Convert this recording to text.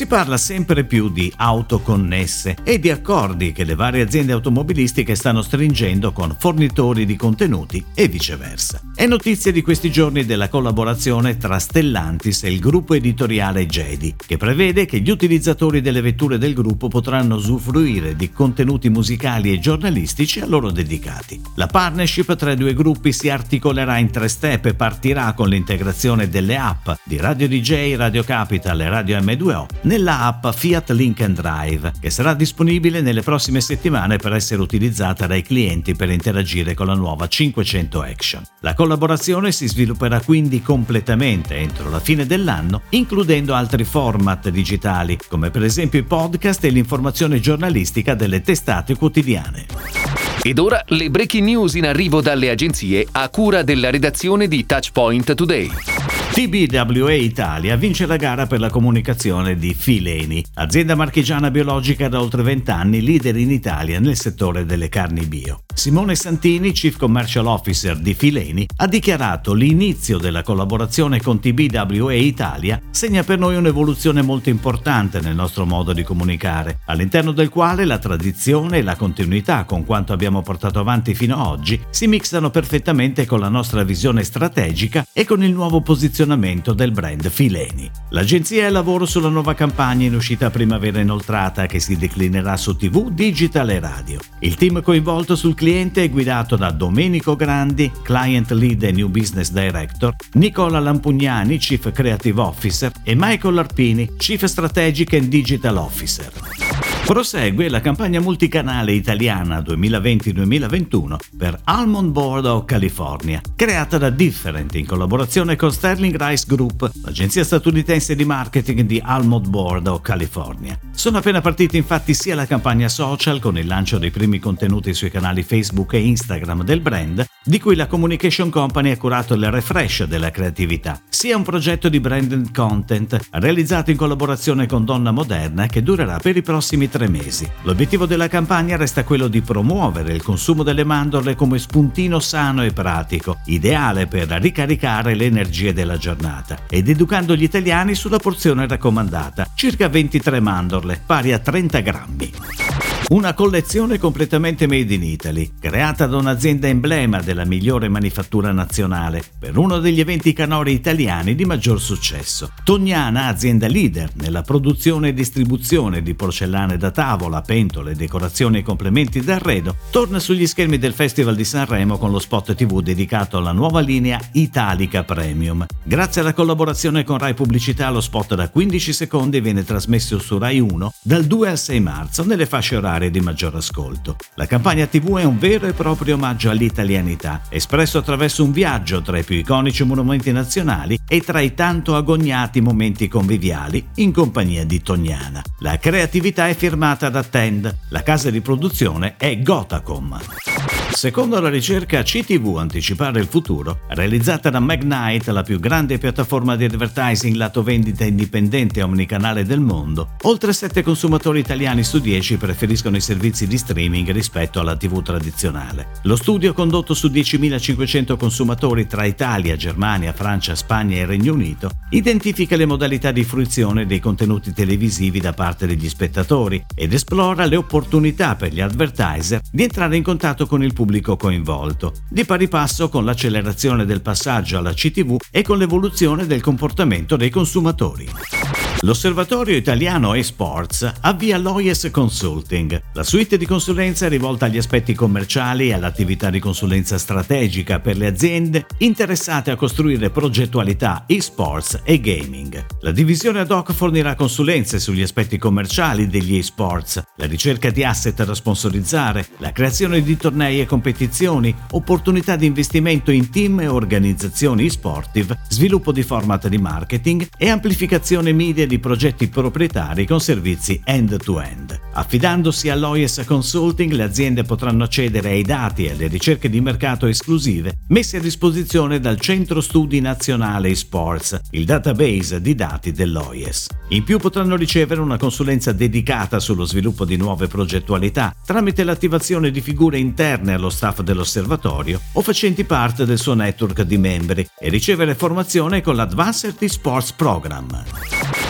Si parla sempre più di auto connesse e di accordi che le varie aziende automobilistiche stanno stringendo con fornitori di contenuti e viceversa. È notizia di questi giorni della collaborazione tra Stellantis e il gruppo editoriale Jedi, che prevede che gli utilizzatori delle vetture del gruppo potranno usufruire di contenuti musicali e giornalistici a loro dedicati. La partnership tra i due gruppi si articolerà in tre step e partirà con l'integrazione delle app di Radio DJ, Radio Capital e Radio M2O nella app Fiat Link and Drive, che sarà disponibile nelle prossime settimane per essere utilizzata dai clienti per interagire con la nuova 500 Action. La collaborazione si svilupperà quindi completamente entro la fine dell'anno, includendo altri format digitali, come per esempio i podcast e l'informazione giornalistica delle testate quotidiane. Ed ora le breaking news in arrivo dalle agenzie a cura della redazione di Touchpoint Today. TBWA Italia vince la gara per la comunicazione di Fileni, azienda marchigiana biologica da oltre 20 anni, leader in Italia nel settore delle carni bio. Simone Santini, Chief Commercial Officer di Fileni, ha dichiarato l'inizio della collaborazione con TBWA Italia segna per noi un'evoluzione molto importante nel nostro modo di comunicare, all'interno del quale la tradizione e la continuità con quanto abbiamo portato avanti fino ad oggi si mixano perfettamente con la nostra visione strategica e con il nuovo posizionamento del brand Fileni. L'agenzia è lavoro sulla nuova campagna in uscita primavera inoltrata che si declinerà su TV, digital e radio. Il team coinvolto sul cliente è guidato da Domenico Grandi, Client Lead e New Business Director, Nicola Lampugnani, Chief Creative Officer e Michael Arpini, Chief Strategic and Digital Officer. Prosegue la campagna multicanale italiana 2020-2021 per Almond Bordeaux California, creata da Different in collaborazione con Sterling Rice Group, l'agenzia statunitense di marketing di Almond Bordeaux California. Sono appena partiti infatti sia la campagna social con il lancio dei primi contenuti sui canali Facebook e Instagram del brand, di cui la Communication Company ha curato il refresh della creatività, sia un progetto di branded content realizzato in collaborazione con Donna Moderna che durerà per i prossimi tre mesi. L'obiettivo della campagna resta quello di promuovere il consumo delle mandorle come spuntino sano e pratico, ideale per ricaricare le energie della giornata, ed educando gli italiani sulla porzione raccomandata, circa 23 mandorle, pari a 30 grammi. Una collezione completamente made in Italy, creata da un'azienda emblema della migliore manifattura nazionale, per uno degli eventi canori italiani di maggior successo. Tognana, azienda leader nella produzione e distribuzione di porcellane da tavola, pentole, decorazioni e complementi d'arredo, torna sugli schermi del Festival di Sanremo con lo spot TV dedicato alla nuova linea Italica Premium. Grazie alla collaborazione con Rai Pubblicità, lo spot da 15 secondi viene trasmesso su Rai 1 dal 2 al 6 marzo nelle fasce orarie aree di maggior ascolto. La campagna TV è un vero e proprio omaggio all'italianità, espresso attraverso un viaggio tra i più iconici monumenti nazionali e tra i tanto agognati momenti conviviali in compagnia di Tognana. La creatività è firmata da Tend, la casa di produzione è Gotacom. Secondo la ricerca CTV Anticipare il futuro, realizzata da Magnite, la più grande piattaforma di advertising lato vendita indipendente omnicanale del mondo, oltre 7 consumatori italiani su 10 preferiscono i servizi di streaming rispetto alla TV tradizionale. Lo studio condotto su 10.500 consumatori tra Italia, Germania, Francia, Spagna e Regno Unito identifica le modalità di fruizione dei contenuti televisivi da parte degli spettatori ed esplora le opportunità per gli advertiser di entrare in contatto con il pubblico coinvolto, di pari passo con l'accelerazione del passaggio alla CTV e con l'evoluzione del comportamento dei consumatori. L'Osservatorio Italiano eSports avvia l'OIS Consulting, la suite di consulenza rivolta agli aspetti commerciali e all'attività di consulenza strategica per le aziende interessate a costruire progettualità eSports e gaming. La divisione ad hoc fornirà consulenze sugli aspetti commerciali degli eSports, la ricerca di asset da sponsorizzare, la creazione di tornei e competizioni, opportunità di investimento in team e organizzazioni eSportive, sviluppo di format di marketing e amplificazione media media di progetti proprietari con servizi end-to-end. Affidandosi all'OIS Consulting, le aziende potranno accedere ai dati e alle ricerche di mercato esclusive messe a disposizione dal Centro Studi Nazionale eSports, il database di dati dell'OIS. In più potranno ricevere una consulenza dedicata sullo sviluppo di nuove progettualità tramite l'attivazione di figure interne allo staff dell'osservatorio o facenti parte del suo network di membri e ricevere formazione con l'Advanced eSports Program.